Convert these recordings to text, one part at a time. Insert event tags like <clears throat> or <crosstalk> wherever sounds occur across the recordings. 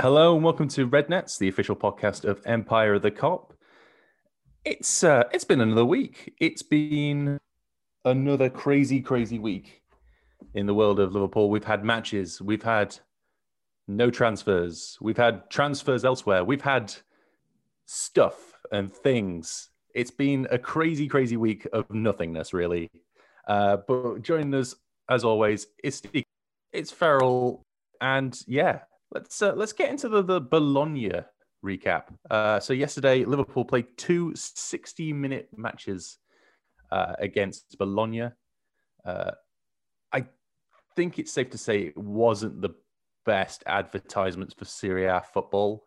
Hello and welcome to Red Nets, the official podcast of Empire of the Kop. It's uh, it's been another week. It's been another crazy, crazy week in the world of Liverpool. We've had matches, we've had no transfers, we've had transfers elsewhere, we've had stuff and things. It's been a crazy, crazy week of nothingness, really. Uh, but joining us, as always, it's it's Farrell, and yeah, let's uh, let's get into the, the Bologna recap. Uh, so yesterday, Liverpool played two 60 minute matches uh, against Bologna. Uh, I think it's safe to say it wasn't the best advertisements for Serie A football,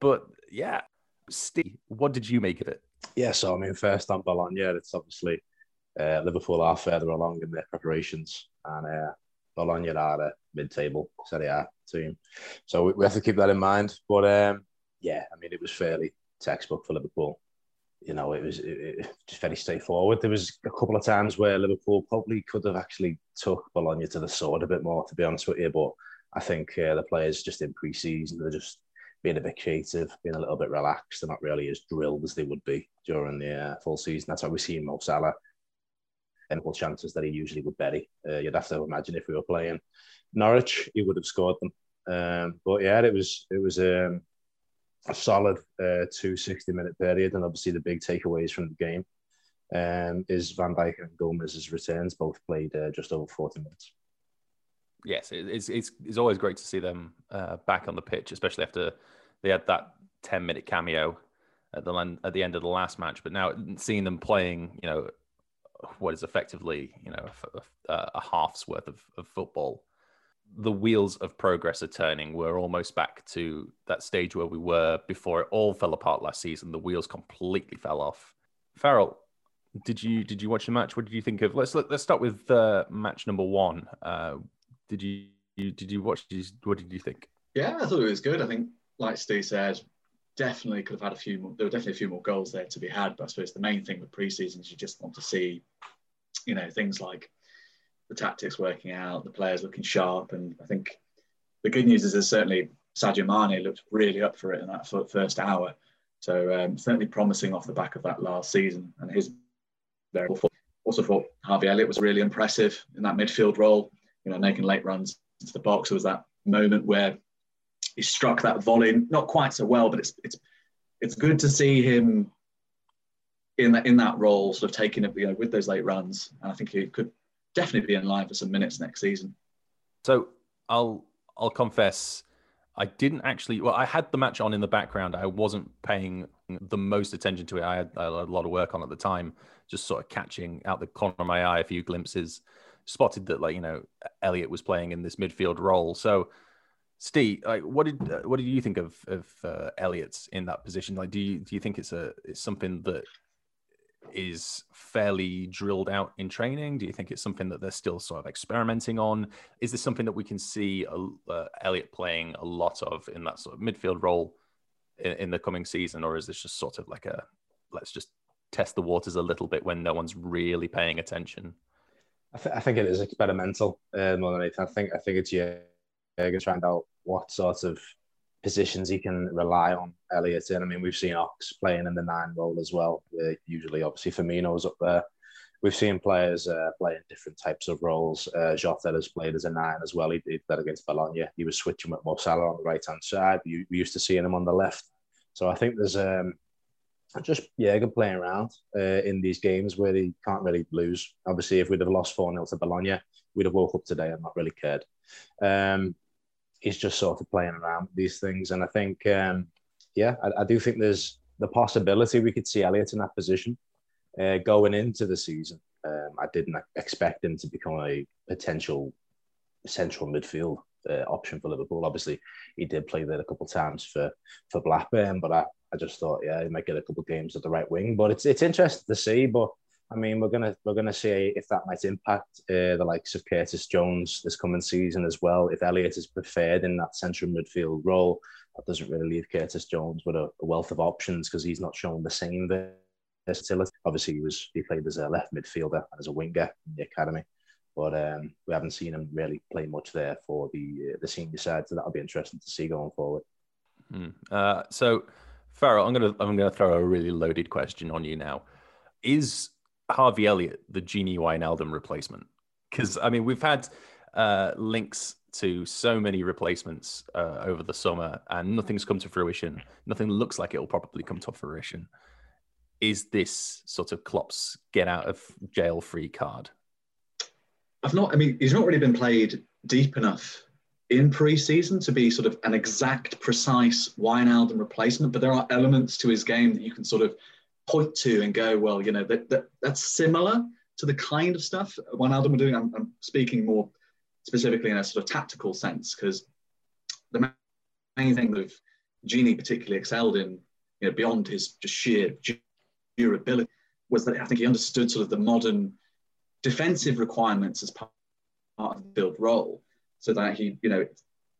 but yeah, Steve, what did you make of it? Yeah, so I mean, first on Bologna, it's obviously uh, Liverpool are further along in their preparations, and uh, Bologna are a mid-table Serie A team, so we, we, have to keep that in mind. But um, yeah, I mean, it was fairly textbook for Liverpool. You know, it was it, it, just very straightforward. There was a couple of times where Liverpool probably could have actually took Bologna to the sword a bit more, to be honest with you. But I think uh, the players just in pre-season they're just being a bit creative, being a little bit relaxed. They're not really as drilled as they would be during the uh, full season. That's why we see Mo Salah equal chances that he usually would bury. Uh, you'd have to imagine if we were playing Norwich, he would have scored them. Um, but yeah, it was it was um, a solid uh, two 60 minute period, and obviously the big takeaways from the game um, is Van Dijk and Gomez's returns. Both played uh, just over 40 minutes yes, it's it's it's always great to see them uh, back on the pitch, especially after they had that ten minute cameo at the at the end of the last match. But now seeing them playing, you know, what is effectively you know a, a half's worth of, of football, the wheels of progress are turning. We're almost back to that stage where we were before it all fell apart last season. The wheels completely fell off. Farrell, did you did you watch the match? What did you think of? Let's let's start with uh, match number one. Uh, did you, you did you watch? Did you, what did you think? Yeah, I thought it was good. I think, like Steve said, definitely could have had a few more. There were definitely a few more goals there to be had. But I suppose the main thing with preseason is you just want to see, you know, things like the tactics working out, the players looking sharp, and I think the good news is that certainly Sadio Mane looked really up for it in that first hour. So um, certainly promising off the back of that last season and his also thought Harvey Elliott was really impressive in that midfield role you know, making late runs into the box. There was that moment where he struck that volley, not quite so well, but it's it's it's good to see him in that in that role, sort of taking it, you know, with those late runs. And I think he could definitely be in line for some minutes next season. So I'll I'll confess, I didn't actually. Well, I had the match on in the background. I wasn't paying the most attention to it. I had, I had a lot of work on at the time, just sort of catching out the corner of my eye a few glimpses spotted that like you know Elliott was playing in this midfield role. So, Steve, like, what did uh, what did you think of of uh, Elliott's in that position? Like, do you do you think it's a it's something that is fairly drilled out in training? Do you think it's something that they're still sort of experimenting on? Is this something that we can see uh, Elliott playing a lot of in that sort of midfield role in, in the coming season, or is this just sort of like a let's just test the waters a little bit when no one's really paying attention? I, th- I think it is experimental uh, more than anything. I think I think it's yeah, to find out what sort of positions he can rely on Elliott in. I mean, we've seen Ox playing in the nine role as well. Uh, usually, obviously, Firmino's up there. We've seen players uh, playing different types of roles. Uh, Jota has played as a nine as well. He did that against Bologna. He was switching with Mo Salah on the right hand side. We, we used to seeing him on the left. So I think there's um, just Jurgen playing around uh, in these games where he can't really lose. Obviously, if we'd have lost 4 0 to Bologna, we'd have woke up today and not really cared. Um, he's just sort of playing around with these things. And I think, um, yeah, I, I, do think there's the possibility we could see Elliott in that position uh, going into the season. Um, I didn't expect him to become a potential central midfield uh, option for Liverpool. Obviously, he did play there a couple of times for for Blackburn, but I, I just thought, yeah, he might get a couple of games at the right wing. But it's it's interesting to see. But I mean, we're gonna we're gonna see if that might impact uh, the likes of Curtis Jones this coming season as well. If Elliott is preferred in that central midfield role, that doesn't really leave Curtis Jones with a, a wealth of options because he's not shown the same versatility. Obviously, he was he played as a left midfielder and as a winger in the academy, but um, we haven't seen him really play much there for the uh, the senior side. So that'll be interesting to see going forward. Hmm. Uh, so, Farrell, I'm gonna I'm gonna throw a really loaded question on you now. Is Harvey Elliott the Gini Wijnaldum replacement? Because I mean, we've had uh, links to so many replacements uh, over the summer, and nothing's come to fruition. Nothing looks like it will probably come to fruition. Is this sort of Klopp's get out of jail free card? I've not. I mean, he's not really been played deep enough in pre-season to be sort of an exact, precise Wijnaldum replacement. But there are elements to his game that you can sort of point to and go, well, you know, that, that that's similar to the kind of stuff Wijnaldum were doing. I'm, I'm speaking more specifically in a sort of tactical sense because the main thing that Gini particularly excelled in, you know, beyond his just sheer durability, was that I think he understood sort of the modern defensive requirements as part of the build role, so that he, you know,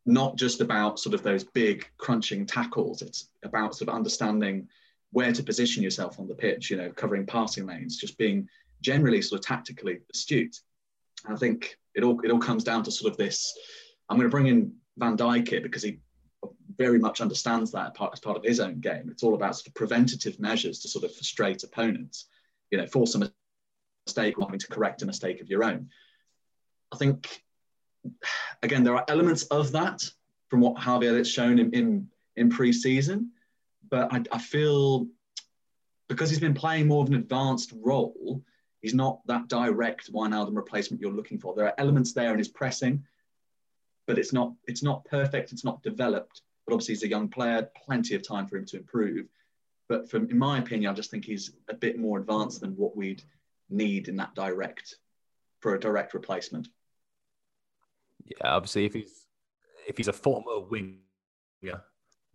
not just about sort of those big crunching tackles. It's about sort of understanding where to position yourself on the pitch. You know, covering passing lanes, just being generally sort of tactically astute. I think it all it all comes down to sort of this. I'm going to bring in Van Dijk here because he very much understands that part, as part of his own game. It's all about sort of preventative measures to sort of frustrate opponents. You know, force a mistake having to correct a mistake of your own. I think again there are elements of that from what Harvey Elliott's shown in in, in pre-season, but I, I feel because he's been playing more of an advanced role, He's not that direct Wijnaldum replacement you're looking for. There are elements there in his pressing, but it's not it's not perfect. It's not developed. But obviously, he's a young player. Plenty of time for him to improve. But from in my opinion, I just think he's a bit more advanced than what we'd need in that direct for a direct replacement. Yeah, obviously, if he's if he's a former winger,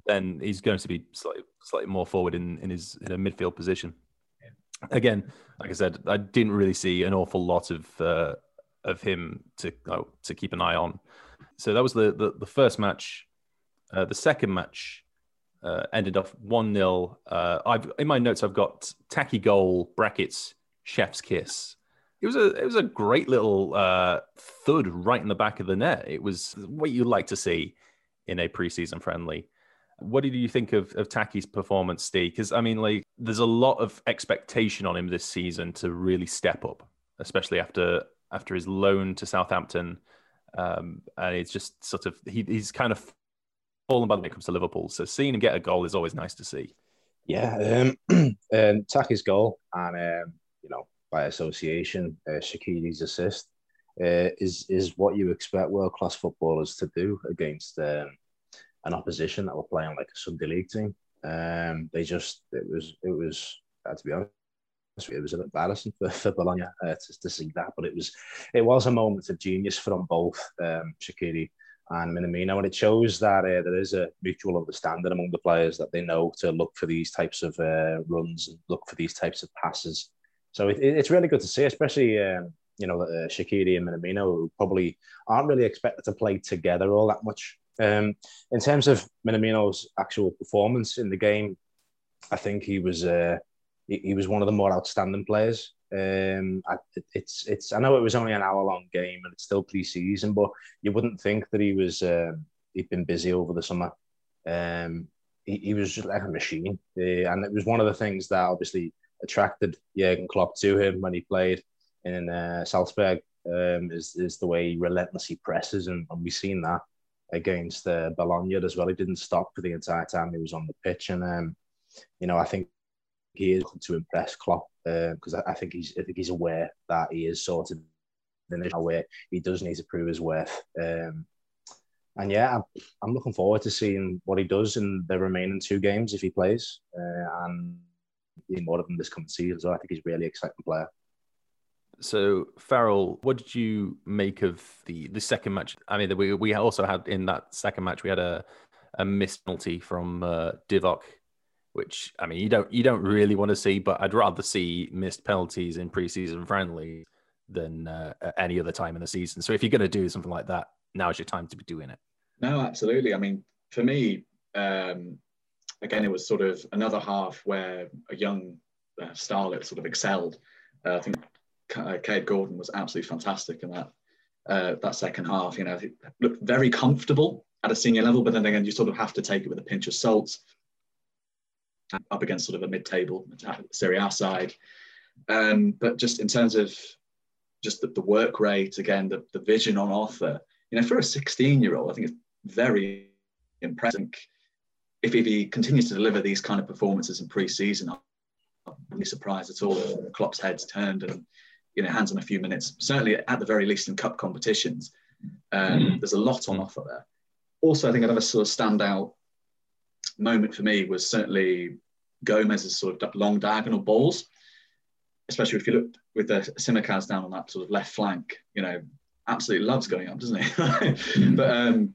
then he's going to be slightly slightly more forward in, in his in a midfield position again, like I said, I didn't really see an awful lot of uh, of him to oh, to keep an eye on. So that was the the, the first match. Uh, the second match uh, ended off one 0 uh, I've in my notes I've got Taki goal brackets chef's kiss. It was a it was a great little uh, thud right in the back of the net. It was what you like to see in a preseason friendly. What did you think of, of Taki's performance, Steve? Because I mean, like, there's a lot of expectation on him this season to really step up, especially after after his loan to Southampton. Um, and it's just sort of he, he's kind of fallen by when it comes to Liverpool. So seeing him get a goal is always nice to see. Yeah, um, <clears throat> um Taki's goal and um, you know by association, uh, assist uh, is is what you expect world class footballers to do against um, an opposition that were playing like a Sunday league team. Um, they just it was it was uh, to be honest, it was a bit embarrassing for, for Bologna uh, to, to see that, but it was it was a moment of genius from both um, Shaqiri and Minamino, and it shows that uh, there is a mutual understanding among the players that they know to look for these types of uh, runs and look for these types of passes. So it, it's really good to see, especially um, you know uh, Shaqiri and Minamino, who probably aren't really expected to play together all that much um, in terms of Minamino's actual performance in the game, I think he was uh, he, he, was one of the more outstanding players. Um, I, it's it's I know it was only an hour long game and it's still pre-season, but you wouldn't think that he was um, he'd been busy over the summer. Um, he, he was like a machine, uh, and it was one of the things that obviously attracted Jurgen Klopp to him when he played in uh, Salzburg. Um, is is the way he relentlessly presses, and, and we've seen that against uh, Bologna as well. He didn't stop for the entire time he was on the pitch, and um, you know I think he is to impress Klopp because uh, I, I, think he's I think he's aware that he is sort of in a way he does need to prove his worth. Um, and yeah, I'm, I'm, looking forward to seeing what he does in the remaining two games if he plays, uh, and more of them this coming season. So I think he's really exciting player. So Farrell, what did you make of the the second match? I mean, we we also had in that second match we had a a missed penalty from uh, Divock, which I mean you don't you don't really want to see, but I'd rather see missed penalties in preseason friendly than uh, any other time in the season. So if you're going to do something like that, now's your time to be doing it. No, absolutely. I mean, for me, um, again, it was sort of another half where a young uh, starlet sort of excelled. Uh, I think uh, Kaide Gordon was absolutely fantastic in that uh, that second half. You know, he looked very comfortable at a senior level, but then again, you sort of have to take it with a pinch of salt. Up against sort of a mid-table Serie A side, um, but just in terms of just the, the work rate, again, the, the vision on offer, you know, for a 16-year-old, I think it's very impressive. If, if he continues to deliver these kind of performances in pre-season, I'm really surprised at all if Klopp's head's turned and you know hands on a few minutes. Certainly, at the very least, in cup competitions, um, mm. there's a lot on offer there. Also, I think another sort of standout moment for me was certainly Gomez's sort of long diagonal balls, especially if you look with the Tsimikas down on that sort of left flank. You know, absolutely loves going up, doesn't he? <laughs> but um,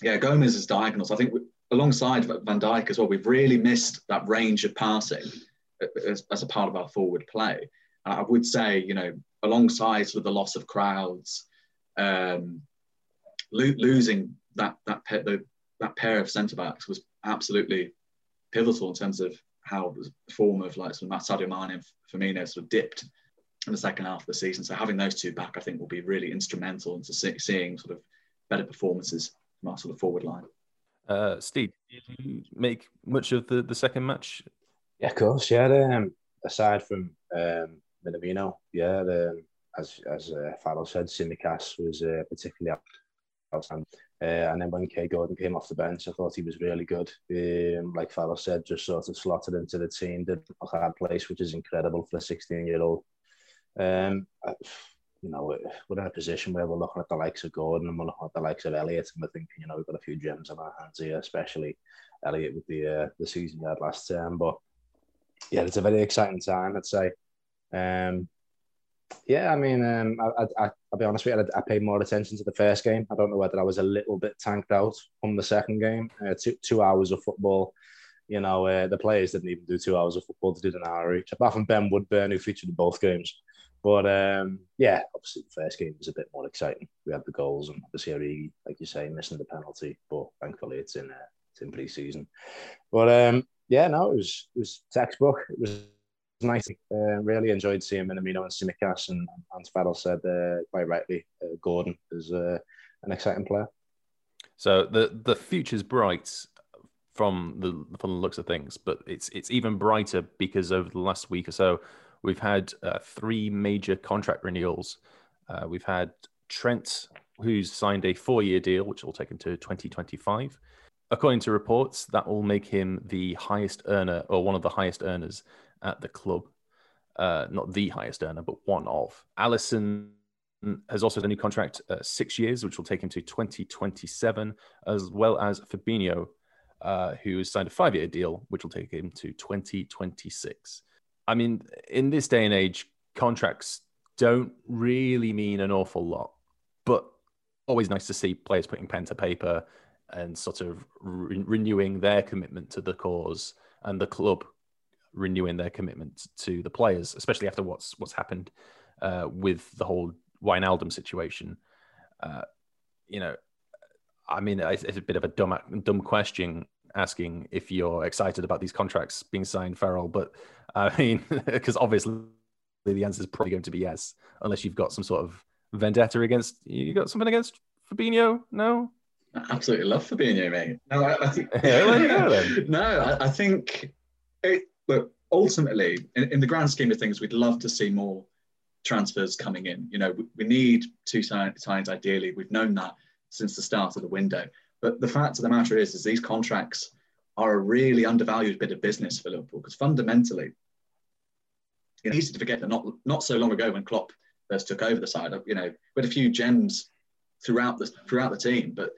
yeah, Gomez's diagonals. I think alongside Van Dijk as well, we've really missed that range of passing as, as a part of our forward play. I would say, you know, alongside sort of the loss of crowds, um, lo- losing that that pair, the, that pair of centre backs was absolutely pivotal in terms of how the form of like sort of Sadio Mane and Firmino sort of dipped in the second half of the season. So having those two back, I think, will be really instrumental into see, seeing sort of better performances from our sort of forward line. Uh, Steve, did you make much of the, the second match? Yeah, of course. Yeah, um, aside from um, Minamino, yeah, the, as as uh, Farrell said, Tsimikas was uh, particularly outstanding. Uh, and then when Kaide Gordon came off the bench, I thought he was really good. Um, like Farrell said, just sort of slotted into the team, did a hard place, which is incredible for a 16 year old. Um, you know, we're in a position where we're looking at the likes of Gordon and we're looking at the likes of Elliott, and we're thinking, you know, we've got a few gems on our hands here, especially Elliott with the uh, the season he had last term. But yeah, it's a very exciting time, I'd say. Um, yeah, I mean, um, I, I, I'll be honest with you, I, I, paid more attention to the first game. I don't know whether I was a little bit tanked out from the second game. Uh, two, two hours of football. You know, uh, the players didn't even do two hours of football. They did an hour each, apart from Ben Woodburn, who featured in both games. But um, yeah, obviously the first game was a bit more exciting. We had the goals and obviously like you say, missing the penalty. But thankfully it's in uh, it's in pre-season. But um, yeah, no, it was it was textbook. It was nice. Uh, really enjoyed seeing Minamino and Tsimikas, and Hans Farrell said uh, quite rightly, uh, Gordon is uh, an exciting player. So the the future's bright from the from the looks of things, but it's it's even brighter because over the last week or so, we've had uh, three major contract renewals. Uh, we've had Trent, who's signed a four-year deal, which will take him to 2025. According to reports, that will make him the highest earner or one of the highest earners at the club. Uh, not the highest earner, but one of. Alisson has also a new contract, uh, six years, which will take him to 2027, as well as Fabinho, uh, who has signed a five year deal, which will take him to 2026. I mean, in this day and age, contracts don't really mean an awful lot, but always nice to see players putting pen to paper and sort of re- renewing their commitment to the cause and the club renewing their commitment to the players, especially after what's what's happened uh, with the whole Wijnaldum situation. Uh, you know, I mean, it's, a bit of a dumb dumb question asking if you're excited about these contracts being signed, Farrell, but I <laughs> mean, because obviously the answer is probably going to be yes, unless you've got some sort of vendetta against you got something against Fabinho? No. I absolutely love Fabinho, mate. No, I, I think. <laughs> <laughs> no, I, I think look, ultimately, in, in, the grand scheme of things, we'd love to see more transfers coming in. You know, we, we need two sides ideally. We've known that since the start of the window. But the fact of the matter is, is these contracts are a really undervalued bit of business for Liverpool because fundamentally, it's easy to forget that not not so long ago when Klopp first took over the side, you know, we had a few gems throughout the throughout the team, but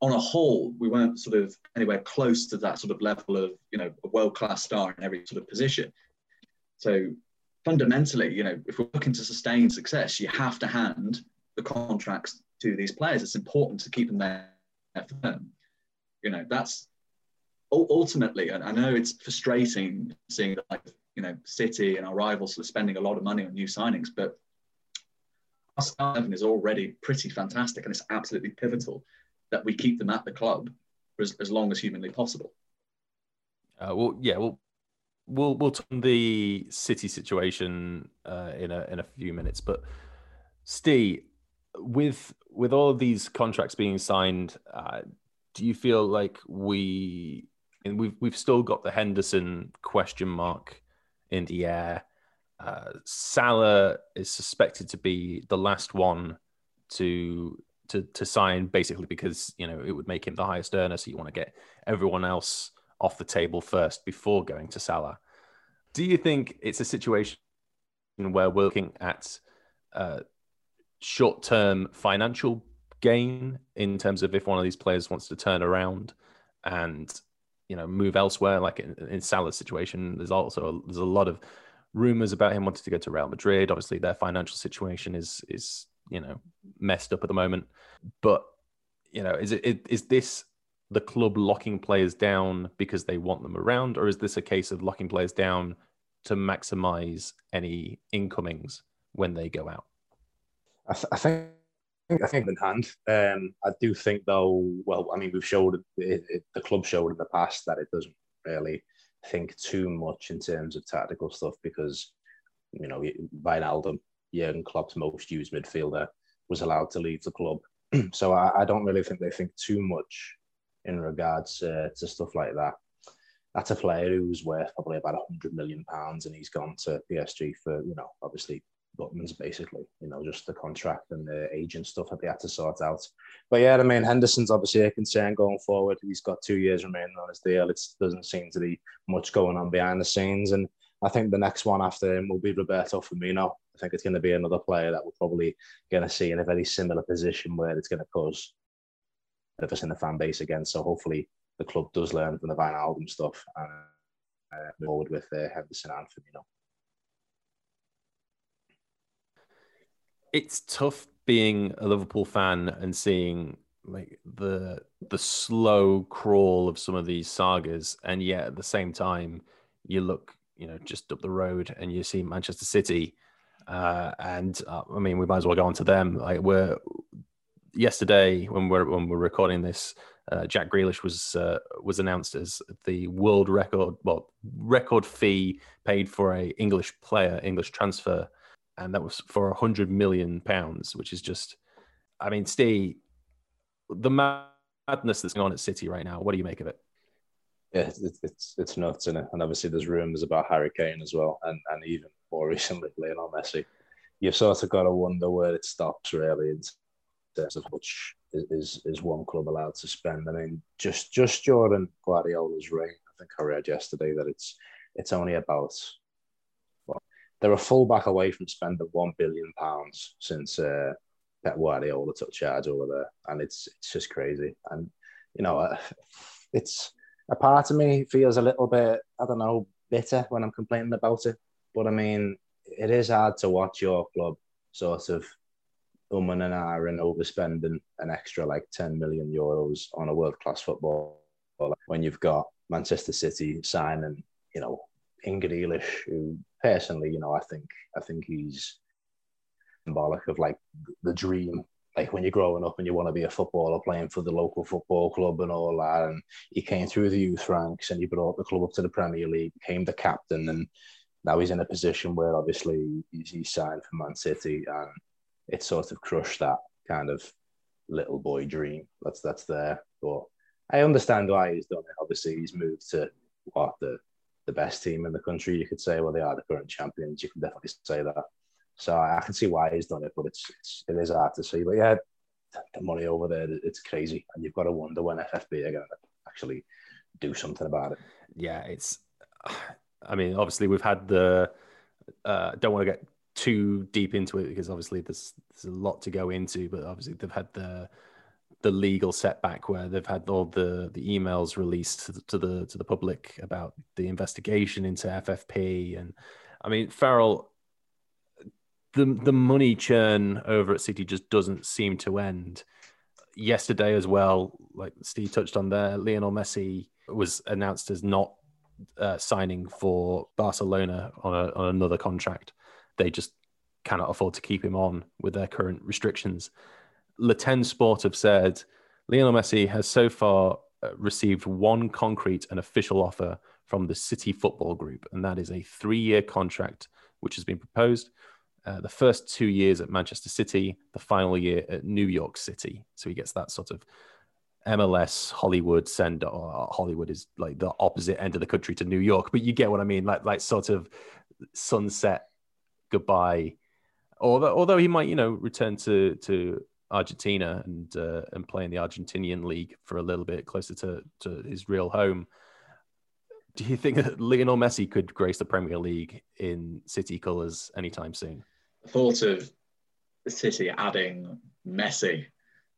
on a whole, we weren't sort of anywhere close to that sort of level of, you know, a world-class star in every sort of position. So fundamentally, you know, if we're looking to sustain success, you have to hand the contracts to these players. It's important to keep them there them. You know, that's ultimately, and I know it's frustrating seeing like, you know, City and our rivals sort of spending a lot of money on new signings, but our start 11 is already pretty fantastic and it's absolutely pivotal that we keep them at the club for as, as long as humanly possible. Uh, well, yeah, well, we'll we'll turn the city situation uh, in a in a few minutes, but Steve, with with all of these contracts being signed, uh, do you feel like we and we've we've still got the Henderson question mark in the air? Uh, Salah is suspected to be the last one to to to sign, basically because you know it would make him the highest earner. So you want to get everyone else off the table first before going to Salah. Do you think it's a situation where we're looking at uh, short term financial gain in terms of if one of these players wants to turn around and you know move elsewhere like in, in Salah's situation there's also a, there's a lot of rumors about him wanting to go to Real Madrid obviously their financial situation is is you know messed up at the moment but you know is it is this the club locking players down because they want them around or is this a case of locking players down to maximize any incomings when they go out I, th- I think I think in hand. Um, I do think though. Well, I mean, we've showed it, it, the club showed in the past that it doesn't really think too much in terms of tactical stuff because you know Wijnaldum, Jurgen Klopp's most used midfielder, was allowed to leave the club. <clears throat> so I, I, don't really think they think too much in regards uh, to stuff like that. That's a player who's worth probably about hundred million pounds, and he's gone to PSG for you know obviously buttons basically, you know, just the contract and the agent stuff that they had to sort out. But yeah, I mean, Henderson's obviously a concern going forward. He's got two years remaining on his deal. It doesn't seem to be much going on behind the scenes. And I think the next one after him will be Roberto Firmino. I think it's going to be another player that we're probably going to see in a very similar position where it's going to cause us in the fan base again. So hopefully the club does learn from the Wijnaldum stuff and uh, move forward with uh, Henderson and Firmino. it's tough being a Liverpool fan and seeing like the the slow crawl of some of these sagas, and yet at the same time, you look, you know, just up the road and you see Manchester City, uh, and uh, I mean, we might as well go on to them. Like we're yesterday when we're when we're recording this, uh, Jack Grealish was uh, was announced as the world record, well, record fee paid for a English player, English transfer and that was for a hundred million pounds, which is just, I mean, Steve, the madness that's going on at City right now. What do you make of it? Yeah, it's it's, it's nuts, isn't it? And obviously, there's rumours about Harry Kane as well, and and even more recently, Lionel Messi. You've sort of got to wonder where it stops, really, in terms of which is is one club allowed to spend. I mean, just just Jordan Guardiola's reign. I think I read yesterday that it's it's only about they're a full back away from spending one billion pounds since uh, Pep Guardiola took charge over there, and it's it's just crazy. And you know, uh, it's a part of me feels a little bit I don't know bitter when I'm complaining about it, but I mean, it is hard to watch your club sort of umming and ahhing overspending an extra like 10 million euros on a world class football when you've got Manchester City signing, you know, Grealish, who personally, you know, I think I think he's symbolic of like the dream. Like when you're growing up and you want to be a footballer playing for the local football club and all that, and he came through the youth ranks and he brought the club up to the Premier League, became the captain, and now he's in a position where obviously he's, he's signed for Man City, and it sort of crushed that kind of little boy dream that's that's there. But I understand why he's done it. Obviously, he's moved to what the the best team in the country. You could say, well, they are the current champions. You can definitely say that. So I can see why he's done it, but it's, it's it is hard to see. But yeah, the money over there, it's crazy, and you've got to wonder when FFP are going to actually do something about it. Yeah, it's. I mean, obviously, we've had the. Uh, don't want to get too deep into it because obviously there's there's a lot to go into, but obviously they've had the the legal setback where they've had all the the emails released to the, to the to the public about the investigation into FFP and I mean Farrell the the money churn over at City just doesn't seem to end. Yesterday as well, like Steve touched on there, Lionel Messi was announced as not uh, signing for Barcelona on, a, on another contract. They just cannot afford to keep him on with their current restrictions. Le Temps Sport have said Lionel Messi has so far uh, received one concrete and official offer from the City Football Group, and that is a three year contract which has been proposed. Uh, the first two years at Manchester City, the final year at New York City. So he gets that sort of MLS Hollywood send. Or Hollywood is like the opposite end of the country to New York, but you get what I mean. Like like sort of sunset goodbye. Although although he might you know return to to Argentina and uh, and play in the Argentinian league for a little bit closer to to his real home. Do you think that Lionel Messi could grace the Premier League in City colours anytime soon? The thought of the City adding Messi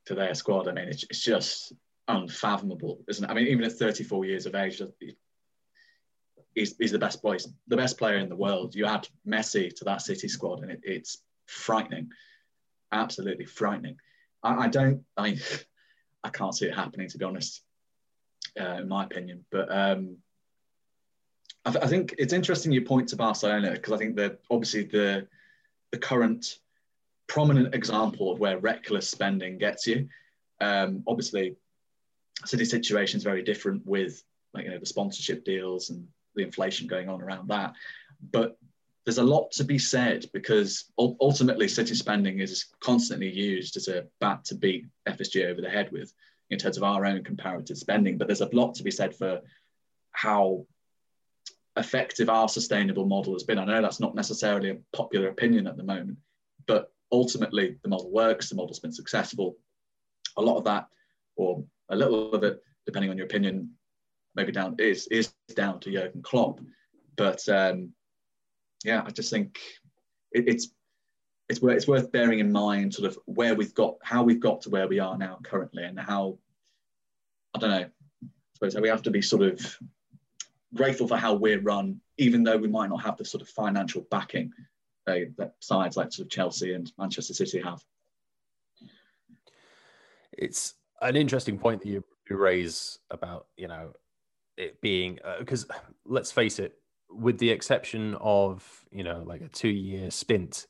to their squad, I mean, it's, it's just unfathomable, isn't it? I mean, even at 34 years of age, he's, he's the best boy, the best player in the world. You add Messi to that City squad, and it, it's frightening absolutely frightening. I, I don't, I <laughs> I can't see it happening to be honest, uh, in my opinion. But um, I, th- I, think it's interesting you point to Barcelona because I think that obviously the the current prominent example of where reckless spending gets you. Um, obviously, city situation is very different with like you know the sponsorship deals and the inflation going on around that. But there's a lot to be said because ultimately city spending is constantly used as a bat to beat FSG over the head with in terms of our own comparative spending. But there's a lot to be said for how effective our sustainable model has been. I know that's not necessarily a popular opinion at the moment, but ultimately the model works, the model's been successful. A lot of that, or a little of it, depending on your opinion, maybe down is is down to Jurgen Klopp. But um, yeah, I just think it, it's it's worth, it's worth bearing in mind sort of where we've got how we've got to where we are now currently and how I don't know I suppose we have to be sort of grateful for how we're run even though we might not have the sort of financial backing uh, that sides like sort of Chelsea and Manchester City have. It's an interesting point that you raise about you know it being because uh, let's face it with the exception of you know like a two year stint,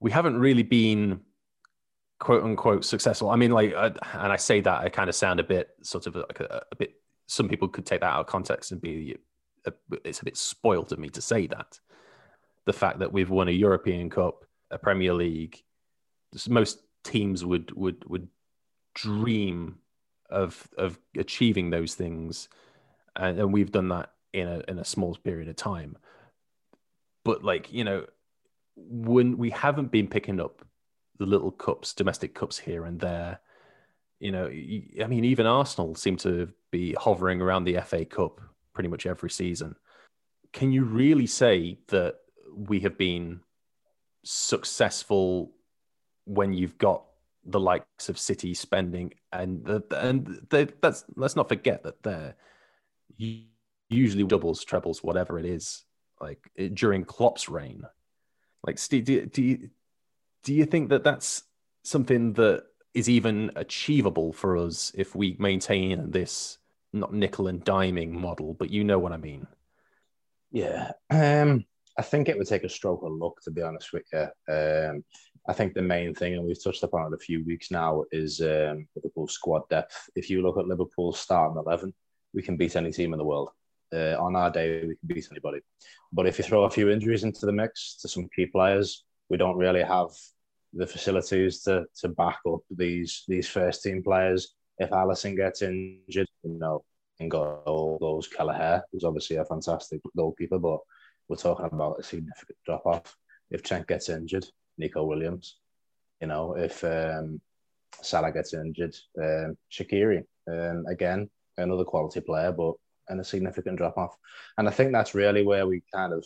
we haven't really been quote unquote successful. I mean, like, uh, and I say that I kind of sound a bit sort of like a, a, bit. Some people could take that out of context and be a, it's a bit spoiled of me to say that. The fact that we've won a European Cup, a Premier League, most teams would would would dream of of achieving those things, and, and we've done that in a in a small period of time. But like you know, when we haven't been picking up the little cups, domestic cups here and there, you know, I mean, even Arsenal seem to be hovering around the FA Cup pretty much every season. Can you really say that we have been successful when you've got the likes of City spending and the, and they, that's let's not forget that they're usually doubles, trebles, whatever it is, like during Klopp's reign. Like, Steve, do, do you do you think that that's something that is even achievable for us if we maintain this not nickel and diming model? But you know what I mean. Yeah, um, I think it would take a stroke of luck to be honest with you. Um, I think the main thing, and we've touched upon it a few weeks now, is um, Liverpool's squad depth. If you look at Liverpool's starting eleven, we can beat any team in the world uh, on our day we can beat anybody. But if you throw a few injuries into the mix to some key players, we don't really have the facilities to to back up these these first team players. If Alisson gets injured, you know, in goal goes Kelleher, who's obviously a fantastic goalkeeper, but we're talking about a significant drop off. If Cenk gets injured, Neco Williams. You know, if um, Salah gets injured, um, Shaqiri, um, again, another quality player, but and a significant drop off. And I think that's really where we kind of,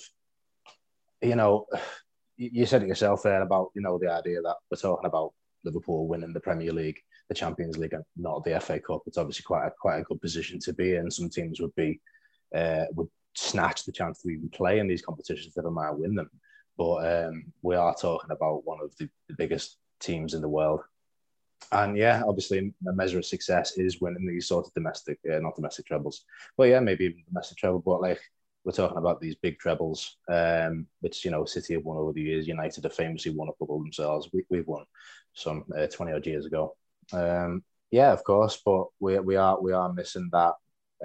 you know, <sighs> you said it yourself there about, you know, the idea that we're talking about Liverpool winning the Premier League, the Champions League, and not the FA Cup. It's obviously quite a, quite a good position to be in. Some teams would be, uh, would snatch the chance to even play in these competitions, never mind win them. But um, we are talking about one of the, the biggest teams in the world and yeah, obviously a measure of success is winning these sort of domestic, uh, not domestic trebles. But yeah, maybe domestic treble. But like we're talking about these big trebles, um, which you know City have won over the years. United have famously won a couple themselves. We, we've won some uh, twenty odd years ago. Um, yeah, of course, but we we are we are missing that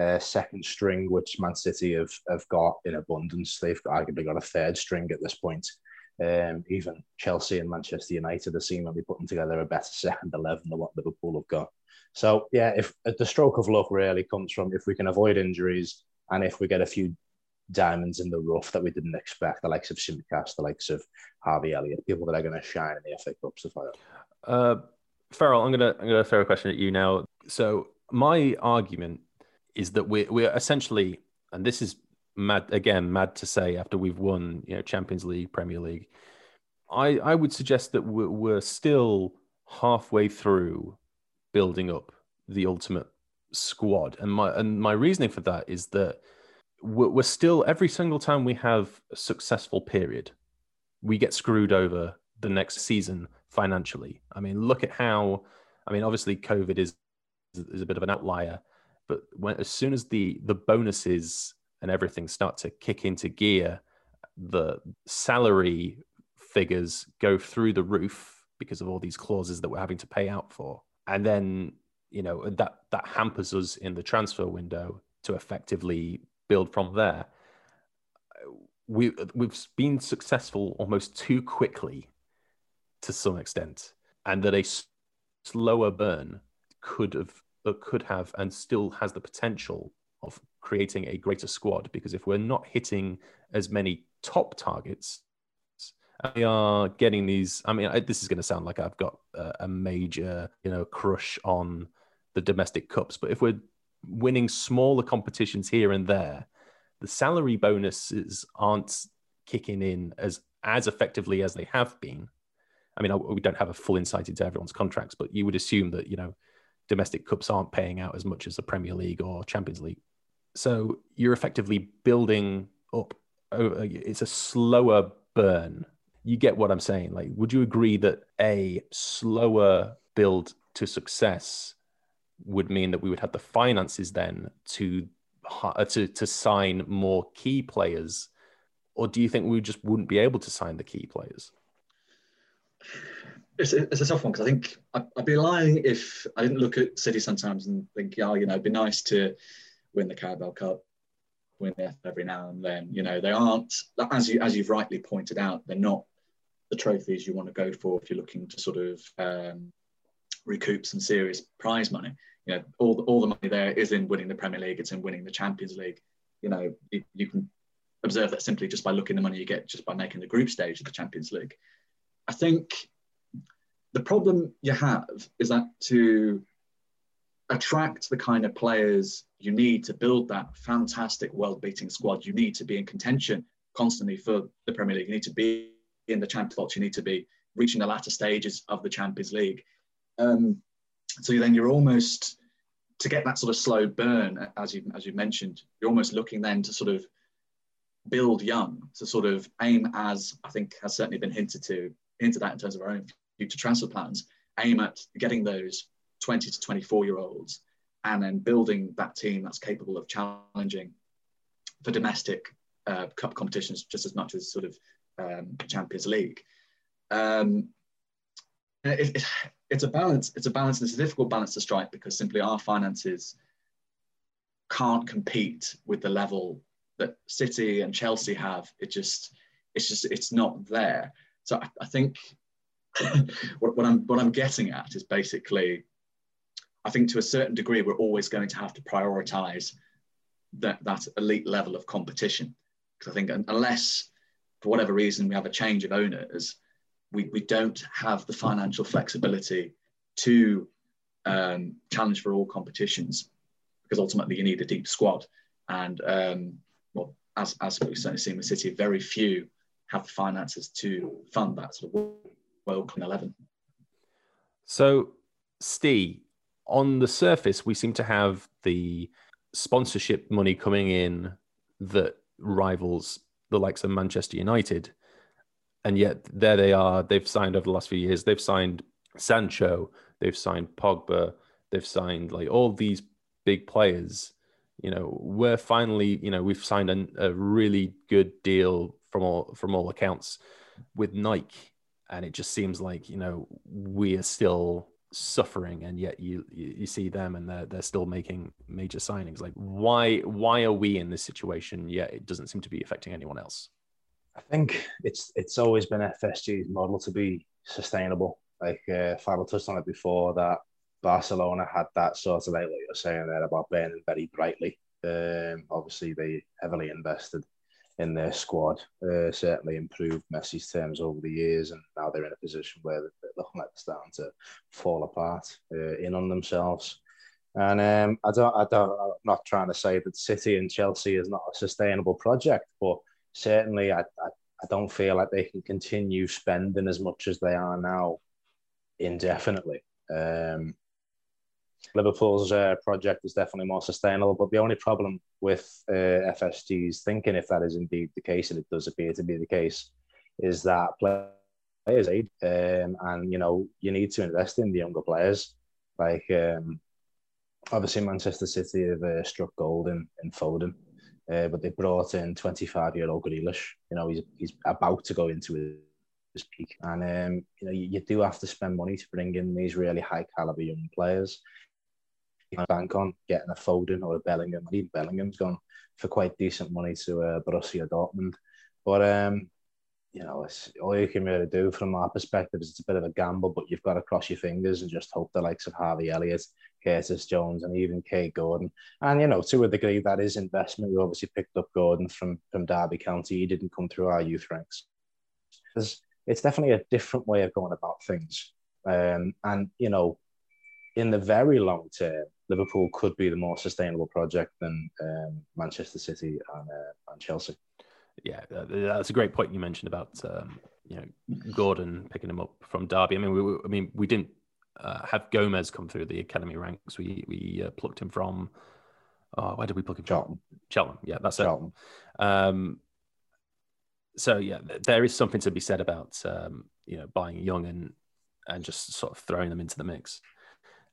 uh, second string, which Man City have have got in abundance. They've arguably got a third string at this point. Um, even Chelsea and Manchester United are seemingly putting together a better second eleven than what Liverpool have got. So yeah, if the stroke of luck really comes from if we can avoid injuries and if we get a few diamonds in the rough that we didn't expect, the likes of Tsimikas, the likes of Harvey Elliott, people that are going to shine in the FA Cup so far. Uh, Farrell, I'm gonna I'm gonna throw a question at you now. So my argument is that we're we're essentially, and this is mad again, mad to say after we've won, you know, Champions League, Premier League. I I would suggest that we're, we're still halfway through building up the ultimate squad, and my and my reasoning for that is that we're, we're still every single time we have a successful period, we get screwed over the next season financially. I mean, look at how. I mean, obviously, COVID is is a bit of an outlier, but when as soon as the the bonuses and everything start to kick into gear, the salary figures go through the roof because of all these clauses that we're having to pay out for, and then you know that that hampers us in the transfer window to effectively build from there. We we've been successful almost too quickly to some extent, and that a slower burn could have uh, could have and still has the potential of creating a greater squad because if we're not hitting as many top targets we are getting these i mean I, this is going to sound like i've got a, a, major you know crush on the domestic cups but if we're winning smaller competitions here and there the salary bonuses aren't kicking in as as effectively as they have been. I mean, we don't have a full insight into everyone's contracts, but you would assume that you know domestic cups aren't paying out as much as the Premier League or Champions League. So you're effectively building up. Uh, it's a slower burn. You get what I'm saying? Like, would you agree that a slower build to success would mean that we would have the finances then to uh, to to sign more key players, or do you think we just wouldn't be able to sign the key players? It's a, it's a tough one because I think I'd, I'd, be lying if I didn't look at City sometimes and think, yeah, you know, it'd be nice to win the Carabao Cup, win the every now and then. You know, they aren't as you as you've rightly pointed out, they're not the trophies you want to go for if you're looking to sort of um, recoup some serious prize money. You know, all the, all the money there is in winning the Premier League. It's in winning the Champions League. You know, you, you can observe that simply just by looking the money you get just by making the group stage of the Champions League. I think the problem you have is that to attract the kind of players you need to build that fantastic world beating squad, you need to be in contention constantly for the Premier League. You need to be in the Champions League. You need to be reaching the latter stages of the Champions League. Um, so then you're almost to get that sort of slow burn, as you as you mentioned, you're almost looking then to sort of build young, to sort of aim as I think has certainly been hinted to into that in terms of our own future transfer plans, aim at getting those 20 to 24 year olds and then building that team that's capable of challenging for domestic uh, cup competitions just as much as sort of um, Champions League. Um, it, it, it's a balance. It's a balance, and it's a difficult balance to strike because simply our finances can't compete with the level that City and Chelsea have. It just, it's just, it's not there. So I, I think <laughs> what, what, I'm what I'm getting at is basically, I think to a certain degree we're always going to have to prioritize that that elite level of competition. Because I think unless for whatever reason we have a change of owners, we, we don't have the financial flexibility to um, challenge for all competitions because ultimately you need a deep squad. And um, well as, as we've certainly seen with City, very few have the finances to fund that sort of welcome 11. So, Steve, on the surface, we seem to have the sponsorship money coming in that rivals the likes of Manchester United. And yet, there they are. They've signed over the last few years, they've signed Sancho, they've signed Pogba, they've signed like all these big players. You know, we're finally, you know, we've signed a, a really good deal from all from all accounts with Nike, and it just seems like you know we are still suffering, and yet you you see them and they're they're still making major signings. Like why why are we in this situation yet it doesn't seem to be affecting anyone else? I think it's it's always been FSG's model to be sustainable. Like uh, touched on it before that Barcelona had that sort of like what you're saying there about burning very brightly. Um, obviously, they heavily invested in their squad, uh, certainly improved Messi's terms over the years, and now they're in a position where they're looking like they're starting to fall apart uh, in on themselves. And um, I don't, I don't, I'm not trying to say that City and Chelsea is not a sustainable project, but certainly I, I, I don't feel like they can continue spending as much as they are now indefinitely. Um, Liverpool's uh, project is definitely more sustainable, but the only problem with uh, FSG's thinking, if that is indeed the case, and it does appear to be the case, is that players aid, um, and you know you need to invest in the younger players. Like um, obviously Manchester City have uh, struck gold in, in Foden, uh, but they brought in 25 year old Grealish. You know he's he's about to go into his peak, and um, you know you, you do have to spend money to bring in these really high caliber young players bank on getting a Foden or a Bellingham. I even Bellingham's gone for quite decent money to uh, Borussia Dortmund. But um, you know, it's all you can really do from our perspective is it's a bit of a gamble, but you've got to cross your fingers and just hope the likes of Harvey Elliott, Curtis Jones, and even Kaide Gordon. And you know, to a degree, that is investment. We obviously picked up Gordon from from Derby County. He didn't come through our youth ranks. There's, it's definitely a different way of going about things. Um, and you know, in the very long term, Liverpool could be the more sustainable project than um, Manchester City and, uh, and Chelsea. Yeah, that's a great point you mentioned about um, you know Gordon picking him up from Derby. I mean, we I mean we didn't uh, have Gomez come through the academy ranks. We we uh, plucked him from. Oh, where did we pluck him Charlton. from? Cheltenham. Yeah, that's Charlton. it. Um, so yeah, there is something to be said about um, you know buying young and and just sort of throwing them into the mix.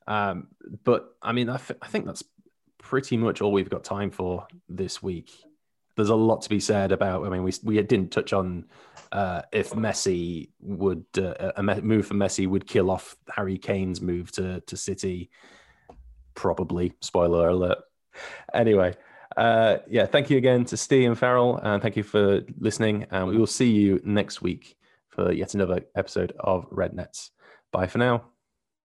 Um, but I mean, I, th- I think that's pretty much all we've got time for this week. There's a lot to be said about. I mean, we we didn't touch on uh, if Messi would uh, a move for Messi would kill off Harry Kane's move to to City. Probably, spoiler alert. Anyway, uh, yeah, thank you again to Steve and Farrell, and thank you for listening. And we will see you next week for yet another episode of Red Nets. Bye for now.